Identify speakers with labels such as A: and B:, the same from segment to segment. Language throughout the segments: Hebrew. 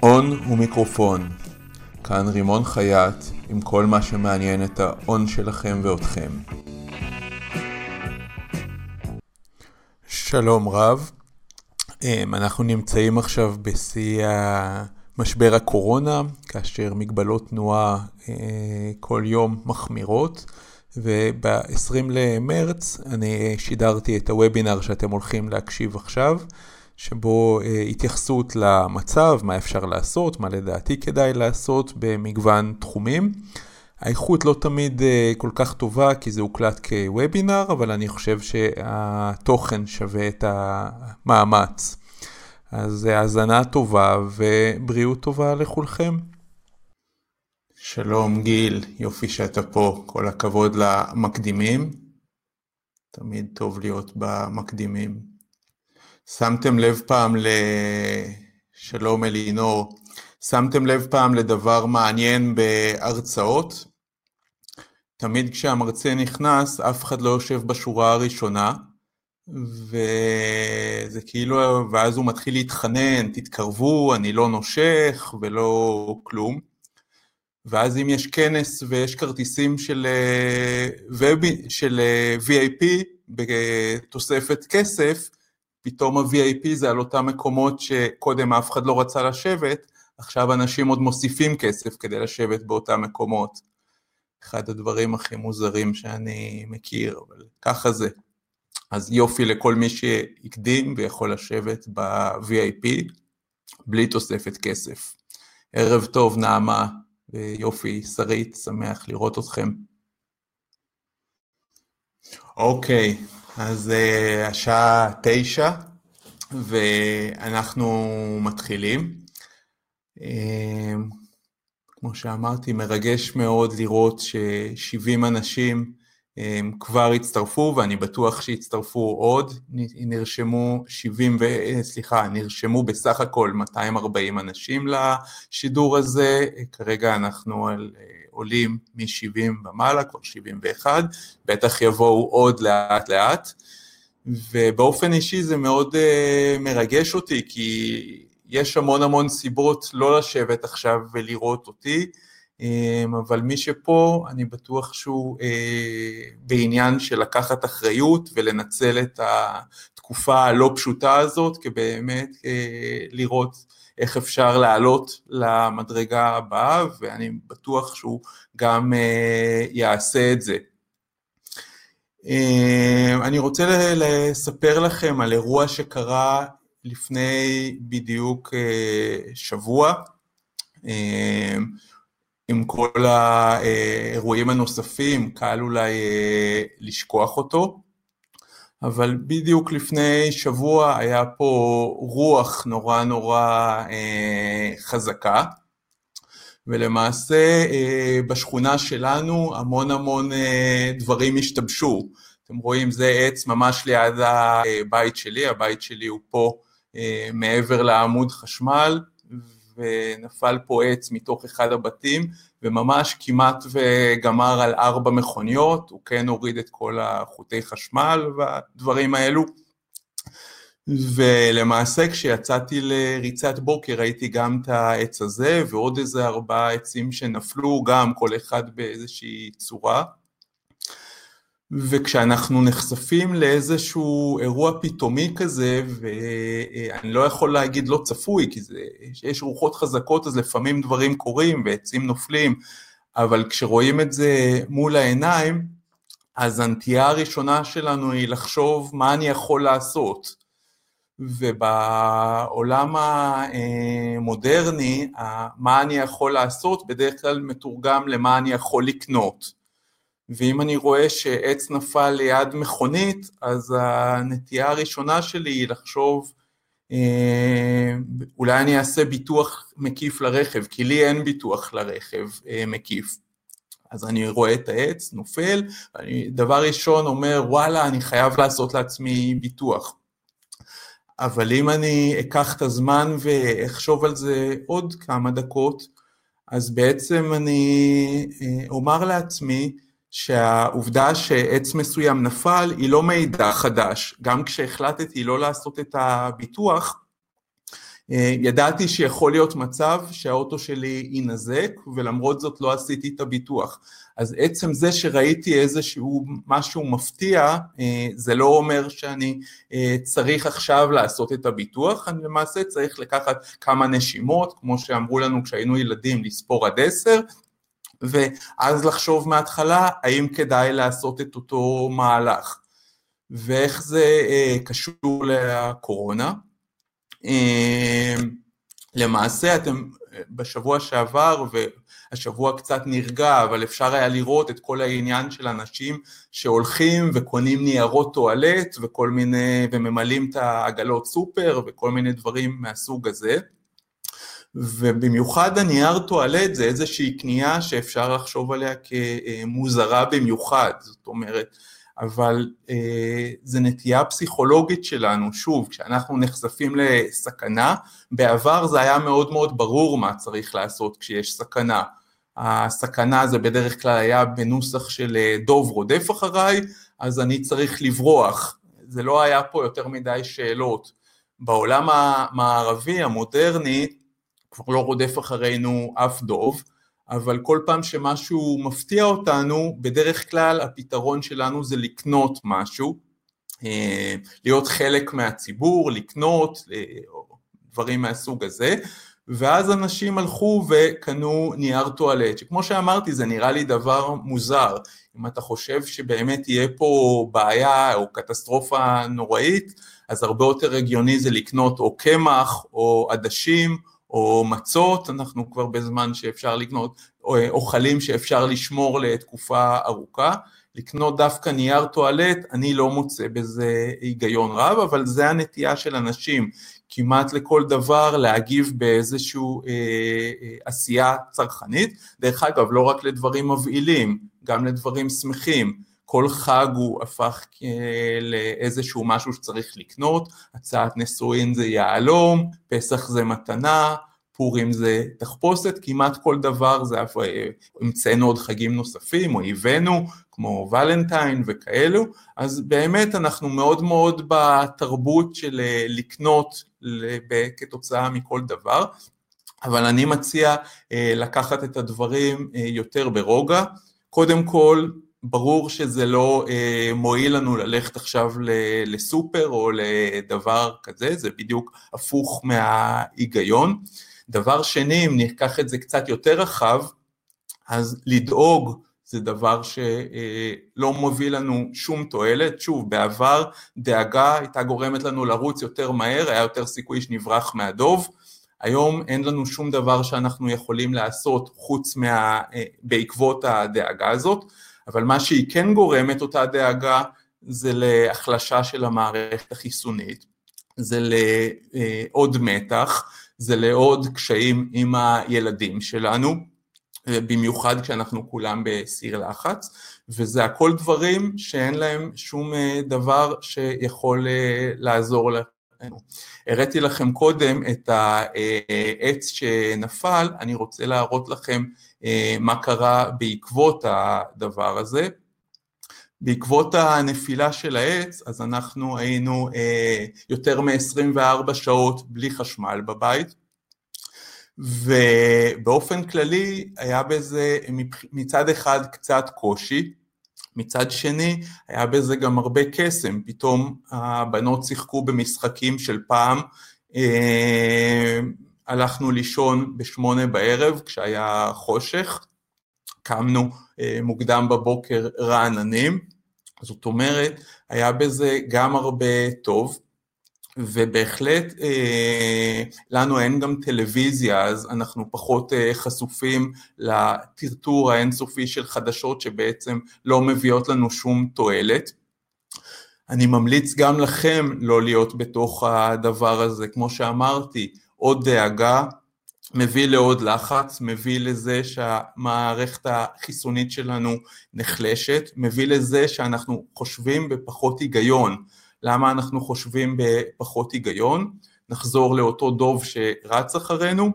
A: הון ומיקרופון. כאן רימון חייט עם כל מה שמעניין את ההון שלכם ואותכם. שלום רב, אמ, אנחנו נמצאים עכשיו בשיא משבר הקורונה, כאשר מגבלות תנועה אה, כל יום מחמירות, וב-20 למרץ אני שידרתי את הוובינר שאתם הולכים להקשיב עכשיו. שבו אה, התייחסות למצב, מה אפשר לעשות, מה לדעתי כדאי לעשות במגוון תחומים. האיכות לא תמיד אה, כל כך טובה כי זה הוקלט כוובינר, אבל אני חושב שהתוכן שווה את המאמץ. אז האזנה טובה ובריאות טובה לכולכם. שלום גיל, יופי שאתה פה, כל הכבוד למקדימים. תמיד טוב להיות במקדימים. שמתם לב פעם ל... שלום אלינור, שמתם לב פעם לדבר מעניין בהרצאות? תמיד כשהמרצה נכנס, אף אחד לא יושב בשורה הראשונה, וזה כאילו, ואז הוא מתחיל להתחנן, תתקרבו, אני לא נושך ולא כלום. ואז אם יש כנס ויש כרטיסים של, של VIP בתוספת כסף, פתאום ה-VIP זה על אותם מקומות שקודם אף אחד לא רצה לשבת, עכשיו אנשים עוד מוסיפים כסף כדי לשבת באותם מקומות. אחד הדברים הכי מוזרים שאני מכיר, אבל ככה זה. אז יופי לכל מי שהקדים ויכול לשבת ב-VIP בלי תוספת כסף. ערב טוב נעמה ויופי שרית, שמח לראות אתכם. אוקיי, אז uh, השעה תשע, ואנחנו מתחילים. Uh, כמו שאמרתי, מרגש מאוד לראות ש-70 אנשים um, כבר הצטרפו, ואני בטוח שיצטרפו עוד. נרשמו 70, ו... סליחה, נרשמו בסך הכל 240 אנשים לשידור הזה, כרגע אנחנו על... עולים מ-70 ומעלה, כבר 71, בטח יבואו עוד לאט לאט, ובאופן אישי זה מאוד uh, מרגש אותי, כי יש המון המון סיבות לא לשבת עכשיו ולראות אותי, um, אבל מי שפה, אני בטוח שהוא uh, בעניין של לקחת אחריות ולנצל את התקופה הלא פשוטה הזאת, כבאמת uh, לראות איך אפשר לעלות למדרגה הבאה, ואני בטוח שהוא גם אה, יעשה את זה. אה, אני רוצה לספר לכם על אירוע שקרה לפני בדיוק אה, שבוע, עם כל האירועים הנוספים, קל אולי לשכוח אותו. אבל בדיוק לפני שבוע היה פה רוח נורא נורא אה, חזקה, ולמעשה אה, בשכונה שלנו המון המון אה, דברים השתבשו. אתם רואים, זה עץ ממש ליד הבית שלי, הבית שלי הוא פה אה, מעבר לעמוד חשמל, ונפל פה עץ מתוך אחד הבתים, וממש כמעט וגמר על ארבע מכוניות, הוא כן הוריד את כל החוטי חשמל והדברים האלו. ולמעשה כשיצאתי לריצת בוקר ראיתי גם את העץ הזה ועוד איזה ארבעה עצים שנפלו, גם כל אחד באיזושהי צורה. וכשאנחנו נחשפים לאיזשהו אירוע פתאומי כזה, ואני לא יכול להגיד לא צפוי, כי זה, יש רוחות חזקות אז לפעמים דברים קורים ועצים נופלים, אבל כשרואים את זה מול העיניים, אז הנטייה הראשונה שלנו היא לחשוב מה אני יכול לעשות. ובעולם המודרני, מה אני יכול לעשות בדרך כלל מתורגם למה אני יכול לקנות. ואם אני רואה שעץ נפל ליד מכונית, אז הנטייה הראשונה שלי היא לחשוב, אה, אולי אני אעשה ביטוח מקיף לרכב, כי לי אין ביטוח לרכב אה, מקיף. אז אני רואה את העץ, נופל, אני דבר ראשון אומר, וואלה, אני חייב לעשות לעצמי ביטוח. אבל אם אני אקח את הזמן ואחשוב על זה עוד כמה דקות, אז בעצם אני אה, אומר לעצמי, שהעובדה שעץ מסוים נפל היא לא מידע חדש, גם כשהחלטתי לא לעשות את הביטוח, אה, ידעתי שיכול להיות מצב שהאוטו שלי יינזק ולמרות זאת לא עשיתי את הביטוח. אז עצם זה שראיתי איזשהו משהו מפתיע, אה, זה לא אומר שאני אה, צריך עכשיו לעשות את הביטוח, אני למעשה צריך לקחת כמה נשימות, כמו שאמרו לנו כשהיינו ילדים לספור עד עשר, ואז לחשוב מההתחלה האם כדאי לעשות את אותו מהלך. ואיך זה קשור לקורונה. למעשה אתם בשבוע שעבר, והשבוע קצת נרגע, אבל אפשר היה לראות את כל העניין של אנשים שהולכים וקונים ניירות טואלט וכל מיני, וממלאים את העגלות סופר וכל מיני דברים מהסוג הזה. ובמיוחד הנייר טואלט זה איזושהי קנייה שאפשר לחשוב עליה כמוזרה במיוחד, זאת אומרת, אבל אה, זה נטייה פסיכולוגית שלנו, שוב, כשאנחנו נחשפים לסכנה, בעבר זה היה מאוד מאוד ברור מה צריך לעשות כשיש סכנה. הסכנה זה בדרך כלל היה בנוסח של אה, דוב רודף אחריי, אז אני צריך לברוח. זה לא היה פה יותר מדי שאלות. בעולם המערבי, המודרני, כבר לא רודף אחרינו אף דוב, אבל כל פעם שמשהו מפתיע אותנו, בדרך כלל הפתרון שלנו זה לקנות משהו, אה, להיות חלק מהציבור, לקנות, אה, דברים מהסוג הזה, ואז אנשים הלכו וקנו נייר טואלט, שכמו שאמרתי זה נראה לי דבר מוזר, אם אתה חושב שבאמת תהיה פה בעיה או קטסטרופה נוראית, אז הרבה יותר הגיוני זה לקנות או קמח או עדשים או מצות, אנחנו כבר בזמן שאפשר לקנות, או אוכלים שאפשר לשמור לתקופה ארוכה. לקנות דווקא נייר טואלט, אני לא מוצא בזה היגיון רב, אבל זה הנטייה של אנשים, כמעט לכל דבר להגיב באיזושהי אה, אה, עשייה צרכנית. דרך אגב, לא רק לדברים מבהילים, גם לדברים שמחים. כל חג הוא הפך לאיזשהו משהו שצריך לקנות, הצעת נישואין זה יהלום, פסח זה מתנה, פורים זה תחפושת, כמעט כל דבר זה, המצאנו עוד חגים נוספים או הבאנו, כמו ולנטיין וכאלו, אז באמת אנחנו מאוד מאוד בתרבות של לקנות כתוצאה מכל דבר, אבל אני מציע אה, לקחת את הדברים אה, יותר ברוגע, קודם כל ברור שזה לא אה, מועיל לנו ללכת עכשיו לסופר או לדבר כזה, זה בדיוק הפוך מההיגיון. דבר שני, אם ניקח את זה קצת יותר רחב, אז לדאוג זה דבר שלא מוביל לנו שום תועלת. שוב, בעבר דאגה הייתה גורמת לנו לרוץ יותר מהר, היה יותר סיכוי שנברח מהדוב. היום אין לנו שום דבר שאנחנו יכולים לעשות חוץ מה... בעקבות הדאגה הזאת. אבל מה שהיא כן גורמת, אותה דאגה, זה להחלשה של המערכת החיסונית, זה לעוד מתח, זה לעוד קשיים עם הילדים שלנו, במיוחד כשאנחנו כולם בסיר לחץ, וזה הכל דברים שאין להם שום דבר שיכול לעזור לנו. הראיתי לכם קודם את העץ שנפל, אני רוצה להראות לכם אה, מה קרה בעקבות הדבר הזה. בעקבות הנפילה של העץ, אז אנחנו היינו אה, יותר מ-24 שעות בלי חשמל בבית, ובאופן כללי היה בזה מצד אחד קצת קושי, מצד שני היה בזה גם הרבה קסם, פתאום הבנות שיחקו במשחקים של פעם, אה, הלכנו לישון בשמונה בערב כשהיה חושך, קמנו אה, מוקדם בבוקר רעננים, זאת אומרת, היה בזה גם הרבה טוב, ובהחלט אה, לנו אין גם טלוויזיה, אז אנחנו פחות אה, חשופים לטרטור האינסופי של חדשות שבעצם לא מביאות לנו שום תועלת. אני ממליץ גם לכם לא להיות בתוך הדבר הזה, כמו שאמרתי, עוד דאגה מביא לעוד לחץ, מביא לזה שהמערכת החיסונית שלנו נחלשת, מביא לזה שאנחנו חושבים בפחות היגיון. למה אנחנו חושבים בפחות היגיון? נחזור לאותו דוב שרץ אחרינו,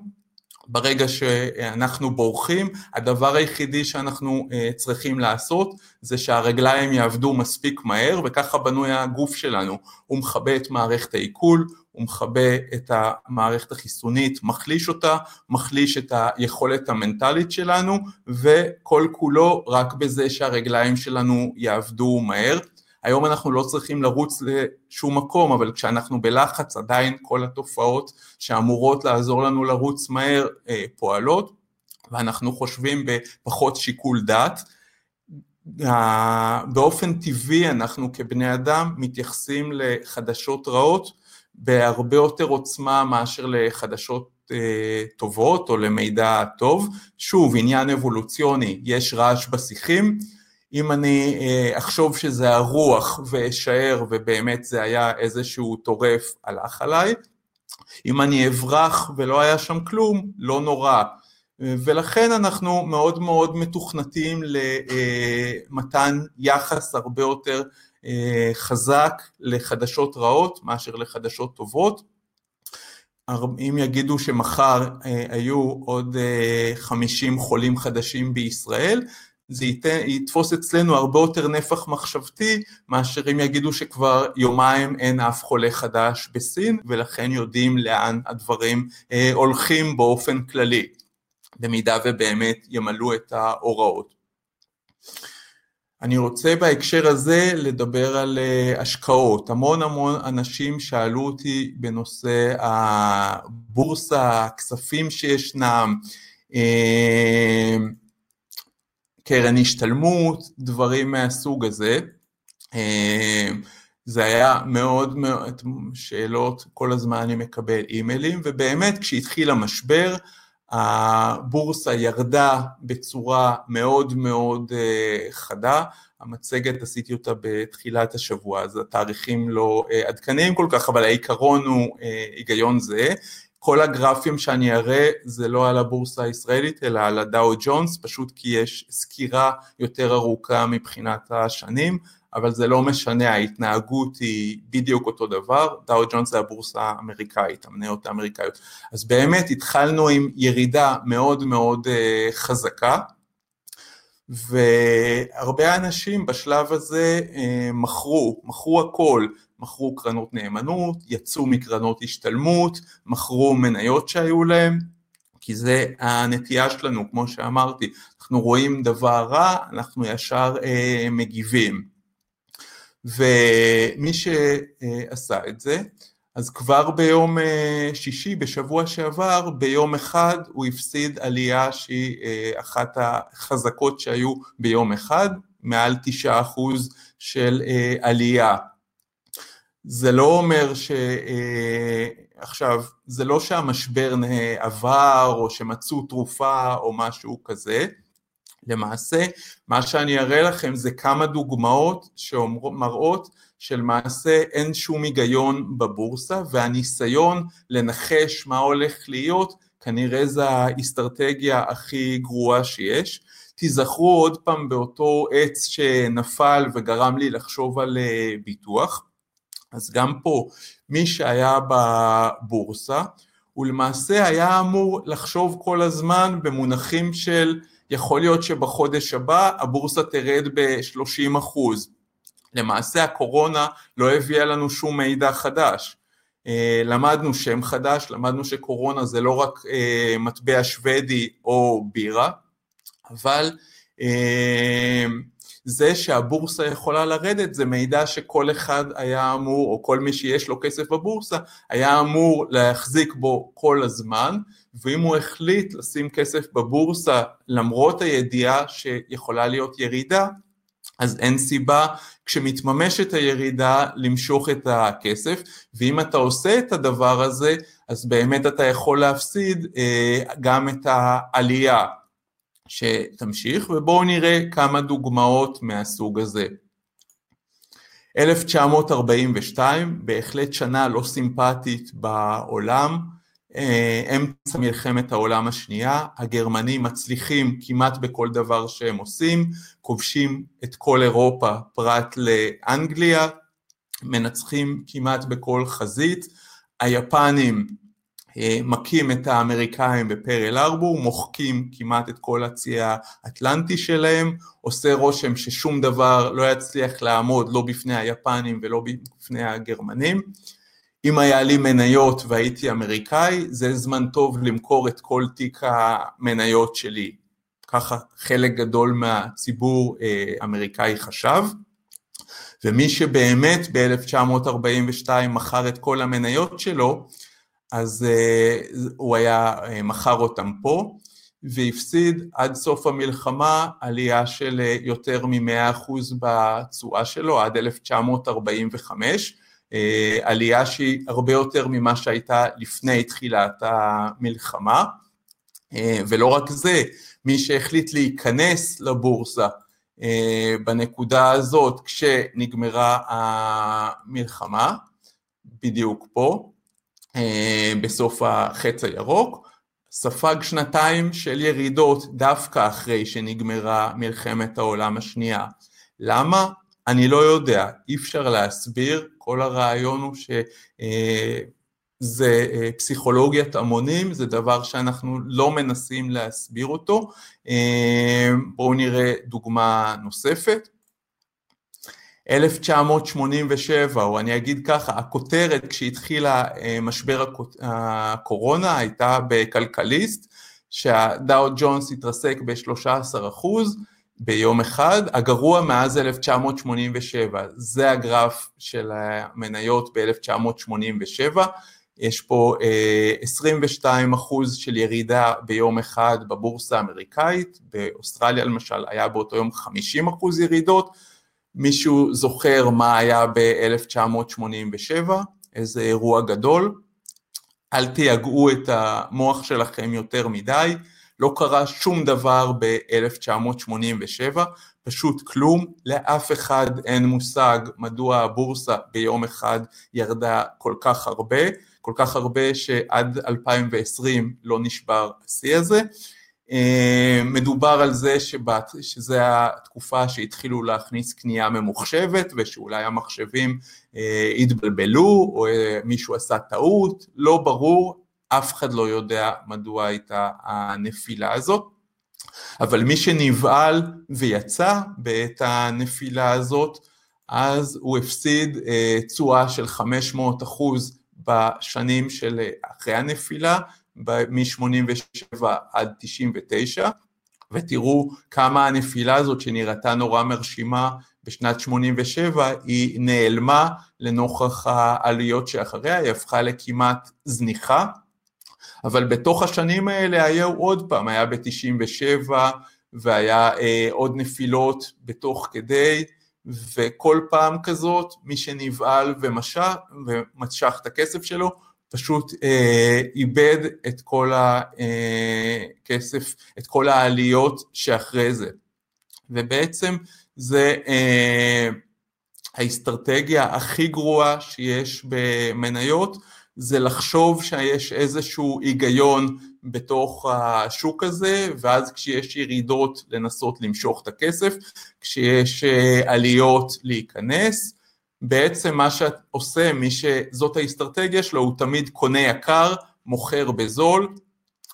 A: ברגע שאנחנו בורחים, הדבר היחידי שאנחנו אה, צריכים לעשות זה שהרגליים יעבדו מספיק מהר וככה בנוי הגוף שלנו, הוא מכבה את מערכת העיכול, הוא מכבה את המערכת החיסונית, מחליש אותה, מחליש את היכולת המנטלית שלנו, וכל כולו רק בזה שהרגליים שלנו יעבדו מהר. היום אנחנו לא צריכים לרוץ לשום מקום, אבל כשאנחנו בלחץ עדיין כל התופעות שאמורות לעזור לנו לרוץ מהר אה, פועלות, ואנחנו חושבים בפחות שיקול דעת. באופן טבעי אנחנו כבני אדם מתייחסים לחדשות רעות בהרבה יותר עוצמה מאשר לחדשות אה, טובות או למידע טוב. שוב, עניין אבולוציוני, יש רעש בשיחים, אם אני אה, אחשוב שזה הרוח ואשאר ובאמת זה היה איזשהו טורף הלך עליי, אם אני אברח ולא היה שם כלום, לא נורא. ולכן אנחנו מאוד מאוד מתוכנתים למתן יחס הרבה יותר אה, חזק לחדשות רעות מאשר לחדשות טובות. אם יגידו שמחר אה, היו עוד 50 חולים חדשים בישראל, זה ייתן, יתפוס אצלנו הרבה יותר נפח מחשבתי מאשר אם יגידו שכבר יומיים אין אף חולה חדש בסין ולכן יודעים לאן הדברים אה, הולכים באופן כללי, במידה ובאמת ימלאו את ההוראות. אני רוצה בהקשר הזה לדבר על אה, השקעות. המון המון אנשים שאלו אותי בנושא הבורסה, הכספים שישנם, אה, קרן השתלמות, דברים מהסוג הזה. אה, זה היה מאוד מאוד, שאלות, כל הזמן אני מקבל אימיילים, ובאמת כשהתחיל המשבר, הבורסה ירדה בצורה מאוד מאוד אה, חדה, המצגת עשיתי אותה בתחילת השבוע, אז התאריכים לא אה, עדכניים כל כך, אבל העיקרון הוא היגיון זה. כל הגרפים שאני אראה זה לא על הבורסה הישראלית אלא על הדאו ג'ונס, פשוט כי יש סקירה יותר ארוכה מבחינת השנים, אבל זה לא משנה, ההתנהגות היא בדיוק אותו דבר, דאו ג'ונס זה הבורסה האמריקאית, המניות האמריקאיות. אז באמת התחלנו עם ירידה מאוד מאוד אה, חזקה, והרבה אנשים בשלב הזה אה, מכרו, מכרו הכל, מכרו קרנות נאמנות, יצאו מקרנות השתלמות, מכרו מניות שהיו להם, כי זה הנטייה שלנו, כמו שאמרתי, אנחנו רואים דבר רע, אנחנו ישר אה, מגיבים. ומי שעשה את זה, אז כבר ביום אה, שישי, בשבוע שעבר, ביום אחד הוא הפסיד עלייה שהיא אה, אחת החזקות שהיו ביום אחד, מעל תשעה אחוז של אה, עלייה. זה לא אומר ש... עכשיו, זה לא שהמשבר עבר או שמצאו תרופה או משהו כזה, למעשה, מה שאני אראה לכם זה כמה דוגמאות שמראות שלמעשה אין שום היגיון בבורסה והניסיון לנחש מה הולך להיות כנראה זו האסטרטגיה הכי גרועה שיש. תיזכרו עוד פעם באותו עץ שנפל וגרם לי לחשוב על אה, ביטוח. אז גם פה מי שהיה בבורסה הוא למעשה היה אמור לחשוב כל הזמן במונחים של יכול להיות שבחודש הבא הבורסה תרד ב-30 אחוז. למעשה הקורונה לא הביאה לנו שום מידע חדש. אה, למדנו שם חדש, למדנו שקורונה זה לא רק אה, מטבע שוודי או בירה, אבל אה, זה שהבורסה יכולה לרדת זה מידע שכל אחד היה אמור, או כל מי שיש לו כסף בבורסה, היה אמור להחזיק בו כל הזמן, ואם הוא החליט לשים כסף בבורסה למרות הידיעה שיכולה להיות ירידה, אז אין סיבה כשמתממשת הירידה למשוך את הכסף, ואם אתה עושה את הדבר הזה, אז באמת אתה יכול להפסיד אה, גם את העלייה שתמשיך, ובואו נראה כמה דוגמאות מהסוג הזה. 1942, בהחלט שנה לא סימפטית בעולם, אה, אמצע מלחמת העולם השנייה, הגרמנים מצליחים כמעט בכל דבר שהם עושים, כובשים את כל אירופה פרט לאנגליה, מנצחים כמעט בכל חזית, היפנים מכים את האמריקאים בפרל ארבור, מוחקים כמעט את כל הצי האטלנטי שלהם, עושה רושם ששום דבר לא יצליח לעמוד לא בפני היפנים ולא בפני הגרמנים. אם היה לי מניות והייתי אמריקאי, זה זמן טוב למכור את כל תיק המניות שלי. ככה חלק גדול מהציבור אה, אמריקאי חשב. ומי שבאמת ב-1942 מכר את כל המניות שלו, אז uh, הוא היה uh, מכר אותם פה, והפסיד עד סוף המלחמה עלייה של uh, יותר מ-100% בתשואה שלו, עד 1945, uh, עלייה שהיא הרבה יותר ממה שהייתה לפני תחילת המלחמה, uh, ולא רק זה, מי שהחליט להיכנס לבורסה אה, בנקודה הזאת כשנגמרה המלחמה, בדיוק פה, בסוף החץ הירוק, ספג שנתיים של ירידות דווקא אחרי שנגמרה מלחמת העולם השנייה. למה? אני לא יודע, אי אפשר להסביר, כל הרעיון הוא ש... אה, אה, פסיכולוגיית המונים, זה דבר שאנחנו לא מנסים להסביר אותו. אה, בואו נראה דוגמה נוספת. 1987, או אני אגיד ככה, הכותרת כשהתחילה אה, משבר הקורונה הייתה בכלכליסט, שהדאו ג'ונס התרסק ב-13% ביום אחד, הגרוע מאז 1987, זה הגרף של המניות ב-1987, יש פה 22 אה, אחוז של ירידה ביום אחד בבורסה האמריקאית, באוסטרליה למשל היה באותו יום 50 אחוז ירידות, מישהו זוכר מה היה ב-1987, איזה אירוע גדול, אל תייגעו את המוח שלכם יותר מדי, לא קרה שום דבר ב-1987, פשוט כלום, לאף אחד אין מושג מדוע הבורסה ביום אחד ירדה כל כך הרבה, כל כך הרבה שעד 2020 לא נשבר השיא הזה. אה, מדובר על זה שבת, שזה התקופה שהתחילו להכניס קנייה ממוחשבת ושאולי המחשבים אה, התבלבלו או אה, מישהו עשה טעות, לא ברור, אף אחד לא יודע מדוע הייתה הנפילה הזאת. אבל מי שנבהל ויצא בעת הנפילה הזאת, אז הוא הפסיד תשואה של 500 אחוז בשנים של אחרי הנפילה, מ-87 עד 99, ותראו כמה הנפילה הזאת שנראתה נורא מרשימה בשנת 87, היא נעלמה לנוכח העליות שאחריה, היא הפכה לכמעט זניחה, אבל בתוך השנים האלה היו עוד פעם, היה ב-97 והיה אה, עוד נפילות בתוך כדי, וכל פעם כזאת מי שנבהל ומשך, ומשך את הכסף שלו פשוט אה, איבד את כל הכסף, אה, את כל העליות שאחרי זה. ובעצם זה אה, האסטרטגיה הכי גרועה שיש במניות, זה לחשוב שיש איזשהו היגיון בתוך השוק הזה, ואז כשיש ירידות לנסות למשוך את הכסף, כשיש אה, עליות להיכנס. בעצם מה שאת עושה, מי שזאת האסטרטגיה שלו, הוא תמיד קונה יקר, מוכר בזול,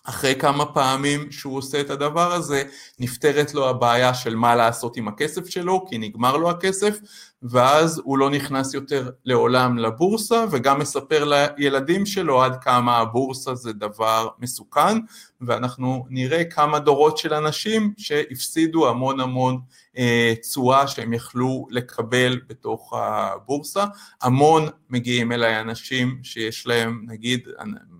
A: אחרי כמה פעמים שהוא עושה את הדבר הזה, נפתרת לו הבעיה של מה לעשות עם הכסף שלו, כי נגמר לו הכסף, ואז הוא לא נכנס יותר לעולם לבורסה, וגם מספר לילדים שלו עד כמה הבורסה זה דבר מסוכן, ואנחנו נראה כמה דורות של אנשים שהפסידו המון המון אה, תשואה שהם יכלו לקבל בתוך הבורסה. המון מגיעים אליי אנשים שיש להם, נגיד,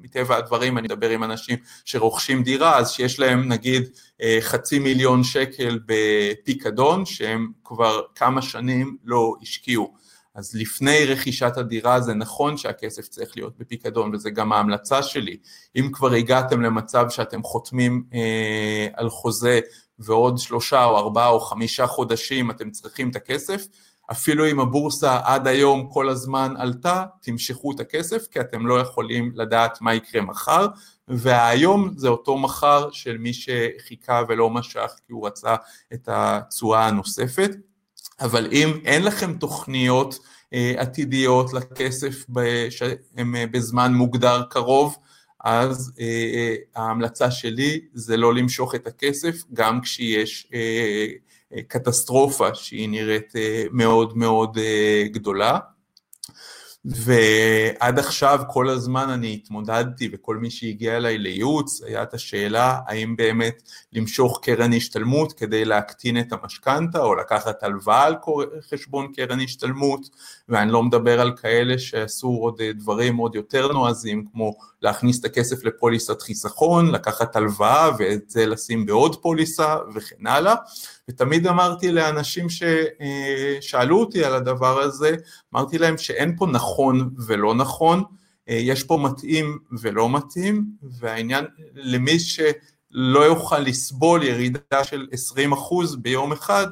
A: מטבע הדברים אני מדבר עם אנשים שרוכשים דירה, אז שיש להם נגיד אה, חצי מיליון שקל בפיקדון, שהם כבר כמה שנים לא השקיעו. אז לפני רכישת הדירה זה נכון שהכסף צריך להיות בפיקדון וזה גם ההמלצה שלי. אם כבר הגעתם למצב שאתם חותמים אה, על חוזה ועוד שלושה או ארבעה או חמישה חודשים אתם צריכים את הכסף, אפילו אם הבורסה עד היום כל הזמן עלתה, תמשכו את הכסף כי אתם לא יכולים לדעת מה יקרה מחר, והיום זה אותו מחר של מי שחיכה ולא משך כי הוא רצה את התשואה הנוספת. אבל אם אין לכם תוכניות אה, עתידיות לכסף שהן אה, בזמן מוגדר קרוב, אז אה, ההמלצה שלי זה לא למשוך את הכסף גם כשיש קטסטרופה שהיא נראית מאוד מאוד גדולה. ועד עכשיו כל הזמן אני התמודדתי וכל מי שהגיע אליי לייעוץ היה את השאלה האם באמת למשוך קרן השתלמות כדי להקטין את המשכנתה או לקחת הלוואה על חשבון קרן השתלמות ואני לא מדבר על כאלה שעשו עוד דברים עוד יותר נועזים כמו להכניס את הכסף לפוליסת חיסכון, לקחת הלוואה ואת זה לשים בעוד פוליסה וכן הלאה. ותמיד אמרתי לאנשים ששאלו אותי על הדבר הזה, אמרתי להם שאין פה נכון ולא נכון, יש פה מתאים ולא מתאים, והעניין למי שלא יוכל לסבול ירידה של 20% ביום אחד,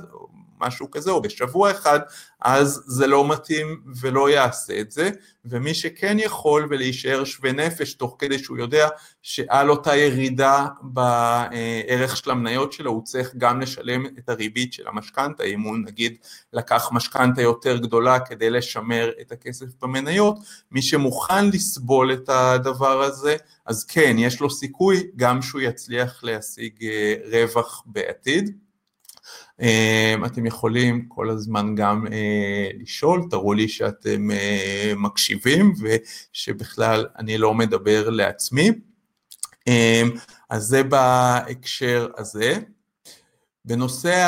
A: משהו כזה, או בשבוע אחד, אז זה לא מתאים ולא יעשה את זה, ומי שכן יכול ולהישאר שווה נפש תוך כדי שהוא יודע שעל אותה ירידה בערך של המניות שלו הוא צריך גם לשלם את הריבית של המשכנתה, אם הוא נגיד לקח משכנתה יותר גדולה כדי לשמר את הכסף במניות, מי שמוכן לסבול את הדבר הזה, אז כן, יש לו סיכוי גם שהוא יצליח להשיג אה, רווח בעתיד. אמ, אתם יכולים כל הזמן גם אה, לשאול, תראו לי שאתם אה, מקשיבים ושבכלל אני לא מדבר לעצמי. אמ, אז זה בהקשר הזה. בנושא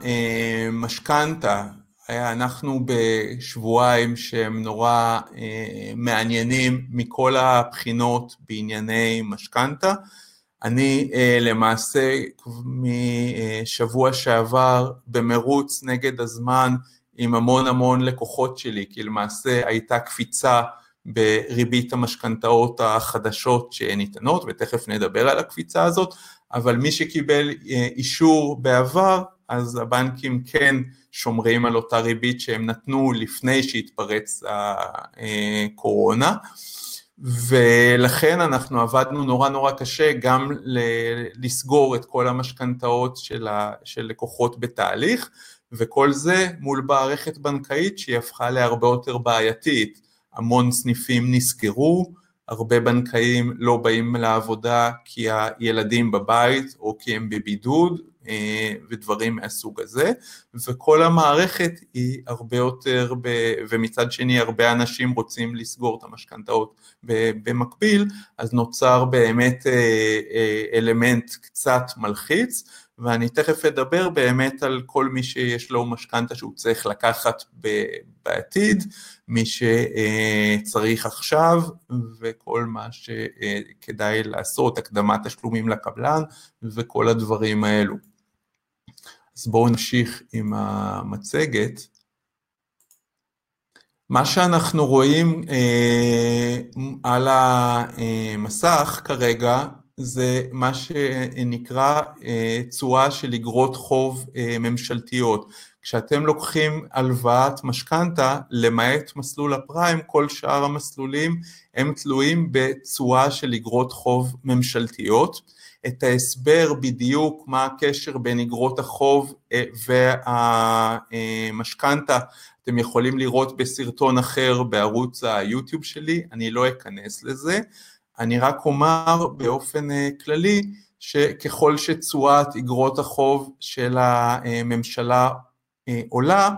A: המשכנתה, אנחנו בשבועיים שהם נורא אה, מעניינים מכל הבחינות בענייני משכנתה. אני אה, למעשה משבוע שעבר במרוץ נגד הזמן עם המון המון לקוחות שלי, כי למעשה הייתה קפיצה בריבית המשכנתאות החדשות שניתנות, ותכף נדבר על הקפיצה הזאת, אבל מי שקיבל אה, אישור בעבר, אז הבנקים כן שומרים על אותה ריבית שהם נתנו לפני שהתפרץ הקורונה. אה, ולכן אנחנו עבדנו נורא נורא קשה גם לסגור את כל המשכנתאות של, ה, של לקוחות בתהליך וכל זה מול מערכת בנקאית שהיא הפכה להרבה יותר בעייתית, המון סניפים נסגרו, הרבה בנקאים לא באים לעבודה כי הילדים בבית או כי הם בבידוד ודברים מהסוג הזה, וכל המערכת היא הרבה יותר, ב, ומצד שני הרבה אנשים רוצים לסגור את המשכנתאות במקביל, אז נוצר באמת אה, אה, אלמנט קצת מלחיץ, ואני תכף אדבר באמת על כל מי שיש לו משכנתה שהוא צריך לקחת בעתיד, מי שצריך עכשיו וכל מה שכדאי לעשות, הקדמת תשלומים לקבלן וכל הדברים האלו. אז בואו נמשיך עם המצגת. מה שאנחנו רואים אה, על המסך כרגע זה מה שנקרא אה, תשואה של אגרות חוב אה, ממשלתיות. כשאתם לוקחים הלוואת משכנתה, למעט מסלול הפריים, כל שאר המסלולים הם תלויים בתשואה של אגרות חוב ממשלתיות. את ההסבר בדיוק מה הקשר בין אגרות החוב אה, והמשכנתה אתם יכולים לראות בסרטון אחר בערוץ היוטיוב שלי, אני לא אכנס לזה, אני רק אומר באופן אה, כללי שככל שתשואת אגרות החוב של הממשלה אה, עולה,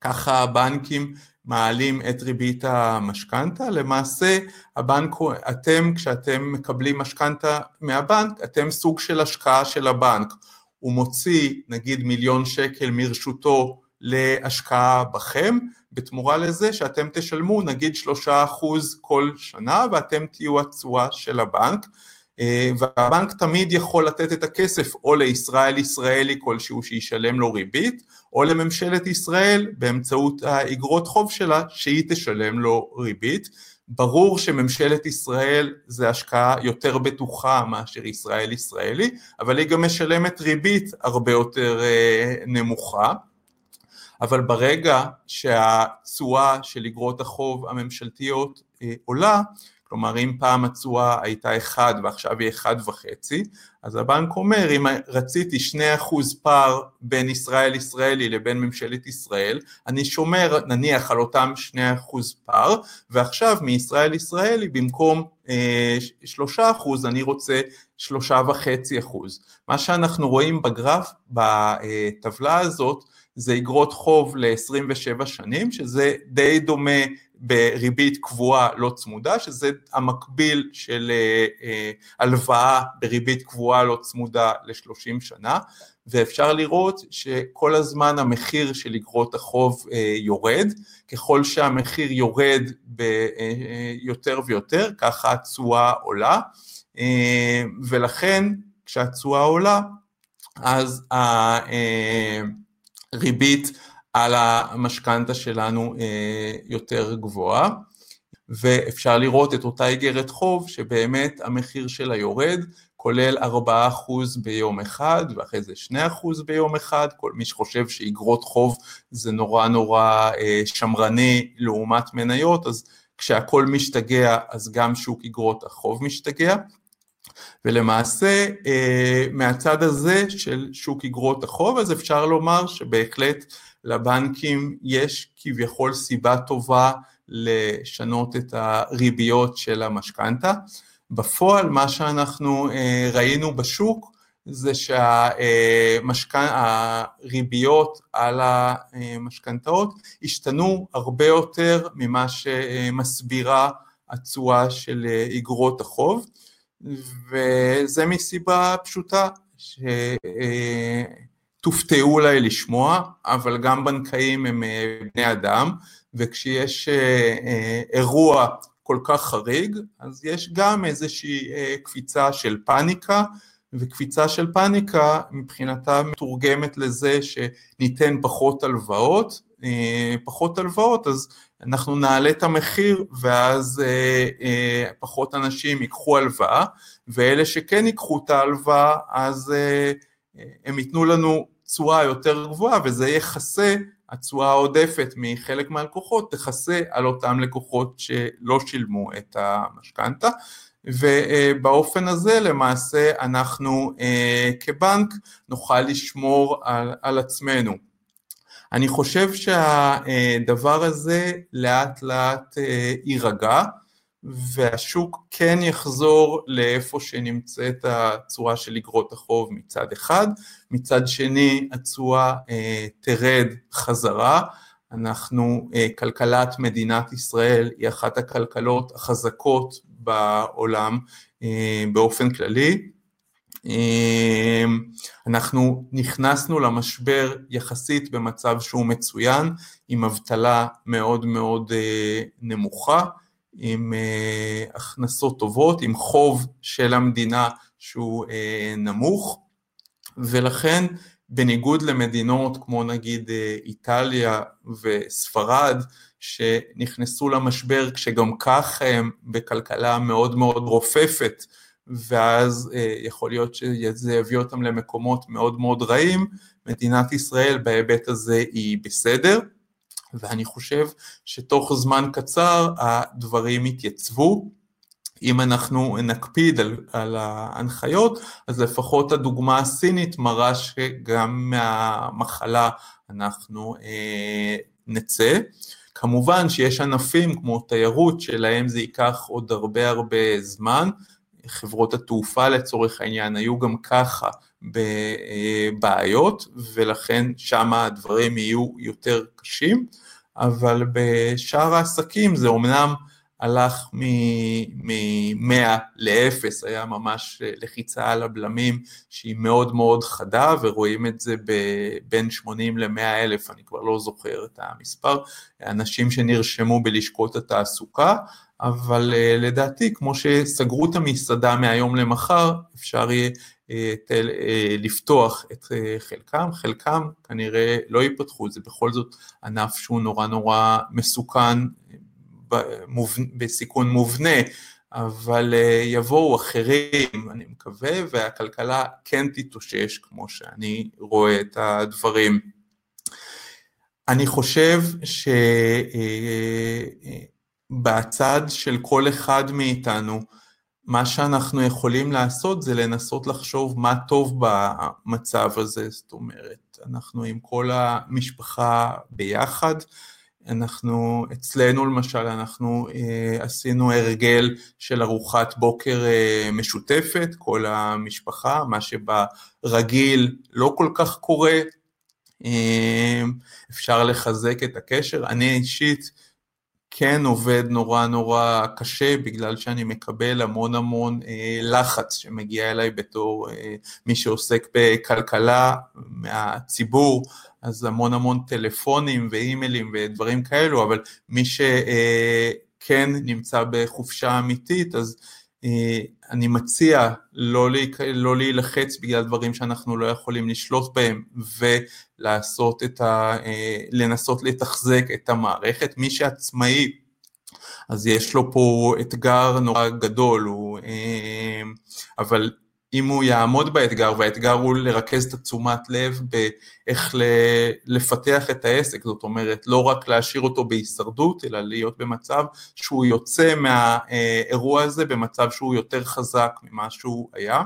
A: ככה הבנקים מעלים את ריבית המשכנתה, למעשה הבנק, אתם כשאתם מקבלים משכנתה מהבנק, אתם סוג של השקעה של הבנק, הוא מוציא נגיד מיליון שקל מרשותו להשקעה בכם, בתמורה לזה שאתם תשלמו נגיד שלושה אחוז כל שנה ואתם תהיו התשואה של הבנק, והבנק תמיד יכול לתת את הכסף או לישראל ישראלי כלשהו שישלם לו ריבית, או לממשלת ישראל באמצעות האגרות חוב שלה שהיא תשלם לו ריבית. ברור שממשלת ישראל זה השקעה יותר בטוחה מאשר ישראל ישראלי, אבל היא גם משלמת ריבית הרבה יותר אה, נמוכה. אבל ברגע שהתשואה של אגרות החוב הממשלתיות אה, עולה, כלומר אם פעם התשואה הייתה 1 ועכשיו היא 1.5, אז הבנק אומר אם רציתי 2% פער בין ישראל ישראלי לבין ממשלת ישראל, אני שומר נניח על אותם 2% פער, ועכשיו מישראל ישראלי במקום אה, 3% אני רוצה 3.5%. מה שאנחנו רואים בגרף, בטבלה הזאת, זה אגרות חוב ל-27 שנים, שזה די דומה בריבית קבועה לא צמודה, שזה המקביל של הלוואה בריבית קבועה לא צמודה ל-30 שנה, ואפשר לראות שכל הזמן המחיר של אגרות החוב יורד, ככל שהמחיר יורד יותר ויותר, ככה התשואה עולה, ולכן כשהתשואה עולה, אז הריבית על המשכנתה שלנו יותר גבוהה, ואפשר לראות את אותה איגרת חוב שבאמת המחיר שלה יורד, כולל 4% ביום אחד ואחרי זה 2% ביום אחד, כל מי שחושב שאיגרות חוב זה נורא נורא שמרני לעומת מניות, אז כשהכל משתגע אז גם שוק איגרות החוב משתגע, ולמעשה מהצד הזה של שוק איגרות החוב אז אפשר לומר שבהחלט לבנקים יש כביכול סיבה טובה לשנות את הריביות של המשכנתה, בפועל מה שאנחנו ראינו בשוק זה שהריביות על המשכנתאות השתנו הרבה יותר ממה שמסבירה התשואה של איגרות החוב, וזה מסיבה פשוטה, שתופתעו אולי לשמוע, אבל גם בנקאים הם בני אדם, וכשיש אירוע כל כך חריג, אז יש גם איזושהי קפיצה של פאניקה, וקפיצה של פאניקה מבחינתה מתורגמת לזה שניתן פחות הלוואות, פחות הלוואות אז אנחנו נעלה את המחיר ואז פחות אנשים ייקחו הלוואה, ואלה שכן ייקחו את ההלוואה אז הם ייתנו לנו תשואה יותר גבוהה וזה יכסה, התשואה העודפת מחלק מהלקוחות תכסה על אותם לקוחות שלא שילמו את המשכנתה, ובאופן הזה למעשה אנחנו כבנק נוכל לשמור על, על עצמנו. אני חושב שהדבר הזה לאט לאט יירגע והשוק כן יחזור לאיפה שנמצאת התשואה של אגרות החוב מצד אחד, מצד שני התשואה תרד חזרה, אנחנו, כלכלת מדינת ישראל היא אחת הכלכלות החזקות בעולם באופן כללי, אנחנו נכנסנו למשבר יחסית במצב שהוא מצוין, עם אבטלה מאוד מאוד נמוכה, עם הכנסות טובות, עם חוב של המדינה שהוא נמוך, ולכן בניגוד למדינות כמו נגיד איטליה וספרד, שנכנסו למשבר כשגם כך הם בכלכלה מאוד מאוד רופפת, ואז יכול להיות שזה יביא אותם למקומות מאוד מאוד רעים, מדינת ישראל בהיבט הזה היא בסדר, ואני חושב שתוך זמן קצר הדברים יתייצבו, אם אנחנו נקפיד על, על ההנחיות, אז לפחות הדוגמה הסינית מראה שגם מהמחלה אנחנו אה, נצא. כמובן שיש ענפים כמו תיירות שלהם זה ייקח עוד הרבה הרבה זמן, חברות התעופה לצורך העניין היו גם ככה בבעיות ולכן שם הדברים יהיו יותר קשים, אבל בשאר העסקים זה אומנם הלך מ-100 ל-0, היה ממש לחיצה על הבלמים שהיא מאוד מאוד חדה ורואים את זה בין 80 ל-100 אלף, אני כבר לא זוכר את המספר, אנשים שנרשמו בלשכות התעסוקה, אבל לדעתי כמו שסגרו את המסעדה מהיום למחר, אפשר יהיה לפתוח את חלקם, חלקם כנראה לא ייפתחו, זה בכל זאת ענף שהוא נורא נורא מסוכן, בסיכון מובנה, אבל יבואו אחרים, אני מקווה, והכלכלה כן תתאושש כמו שאני רואה את הדברים. אני חושב שבצד של כל אחד מאיתנו, מה שאנחנו יכולים לעשות זה לנסות לחשוב מה טוב במצב הזה, זאת אומרת, אנחנו עם כל המשפחה ביחד, אנחנו, אצלנו למשל, אנחנו אה, עשינו הרגל של ארוחת בוקר אה, משותפת, כל המשפחה, מה שברגיל לא כל כך קורה, אה, אפשר לחזק את הקשר. אני אישית, כן עובד נורא נורא קשה בגלל שאני מקבל המון המון אה, לחץ שמגיע אליי בתור אה, מי שעוסק בכלכלה מהציבור, אז המון המון טלפונים ואימיילים ודברים כאלו, אבל מי שכן אה, נמצא בחופשה אמיתית, אז אה, אני מציע לא, לה, לא להילחץ בגלל דברים שאנחנו לא יכולים לשלוט בהם ולעשות את ה... אה, לנסות לתחזק את המערכת. מי שעצמאי, אז יש לו פה אתגר נורא גדול, הוא, אה, אבל אם הוא יעמוד באתגר, והאתגר הוא לרכז את התשומת לב באיך לפתח את העסק, זאת אומרת, לא רק להשאיר אותו בהישרדות, אלא להיות במצב שהוא יוצא מהאירוע הזה במצב שהוא יותר חזק ממה שהוא היה.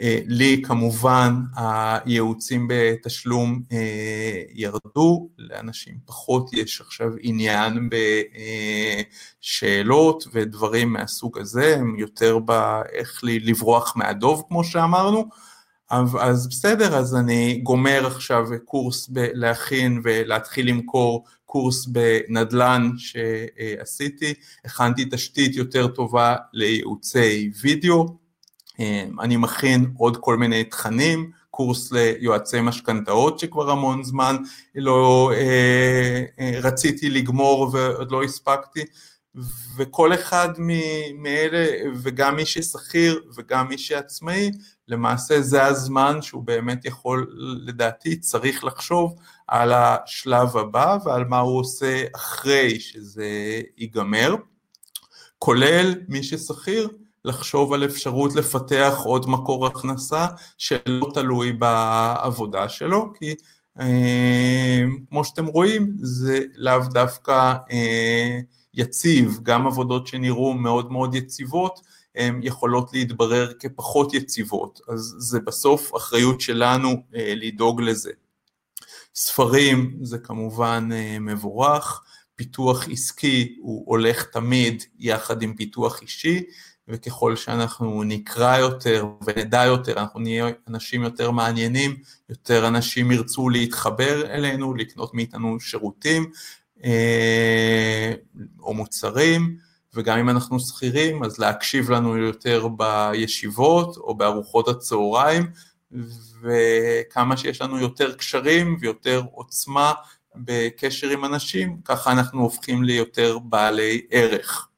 A: אה, לי כמובן הייעוצים בתשלום אה, ירדו, לאנשים פחות יש עכשיו עניין בשאלות ודברים מהסוג הזה, הם יותר באיך לברוח מהדוב כמו שאמרנו, אז בסדר, אז אני גומר עכשיו קורס להכין ולהתחיל למכור קורס בנדל"ן שעשיתי, הכנתי תשתית יותר טובה לייעוצי וידאו, אני מכין עוד כל מיני תכנים, קורס ליועצי משכנתאות שכבר המון זמן לא אה, אה, רציתי לגמור ועוד לא הספקתי, וכל אחד מאלה, וגם מי ששכיר וגם מי שעצמאי, למעשה זה הזמן שהוא באמת יכול, לדעתי, צריך לחשוב על השלב הבא ועל מה הוא עושה אחרי שזה ייגמר, כולל מי ששכיר, לחשוב על אפשרות לפתח עוד מקור הכנסה שלא תלוי בעבודה שלו, כי אה, כמו שאתם רואים זה לאו דווקא אה, יציב, גם עבודות שנראו מאוד מאוד יציבות הן יכולות להתברר כפחות יציבות, אז זה בסוף אחריות שלנו אה, לדאוג לזה. ספרים זה כמובן אה, מבורך, פיתוח עסקי הוא הולך תמיד יחד עם פיתוח אישי, וככל שאנחנו נקרא יותר ונדע יותר, אנחנו נהיה אנשים יותר מעניינים, יותר אנשים ירצו להתחבר אלינו, לקנות מאיתנו שירותים אה, או מוצרים, וגם אם אנחנו שכירים, אז להקשיב לנו יותר בישיבות או בארוחות הצהריים, וכמה שיש לנו יותר קשרים ויותר עוצמה בקשר עם אנשים, ככה אנחנו הופכים ליותר בעלי ערך.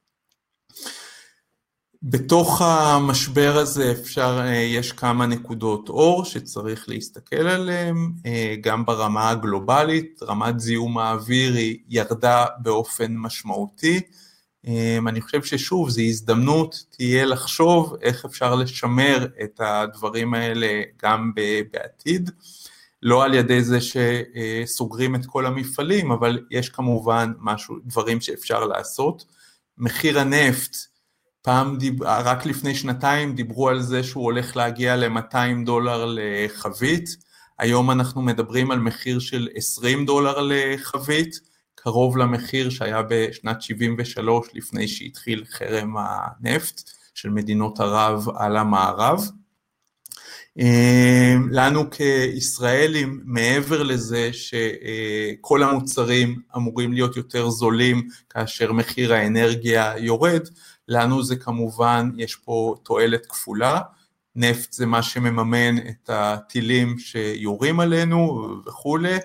A: בתוך המשבר הזה אפשר, אה, יש כמה נקודות אור שצריך להסתכל עליהן, אה, גם ברמה הגלובלית, רמת זיהום האוויר היא ירדה באופן משמעותי. אה, אני חושב ששוב, זו הזדמנות תהיה לחשוב איך אפשר לשמר את הדברים האלה גם בעתיד. לא על ידי זה שסוגרים את כל המפעלים, אבל יש כמובן משהו, דברים שאפשר לעשות. מחיר הנפט פעם, דיב... רק לפני שנתיים דיברו על זה שהוא הולך להגיע ל-200 דולר לחבית, היום אנחנו מדברים על מחיר של 20 דולר לחבית, קרוב למחיר שהיה בשנת 73 לפני שהתחיל חרם הנפט של מדינות ערב על המערב. אה, לנו כישראלים, מעבר לזה שכל המוצרים אמורים להיות יותר זולים כאשר מחיר האנרגיה יורד, לנו זה כמובן, יש פה תועלת כפולה, נפט זה מה שמממן את הטילים שיורים עלינו וכולי,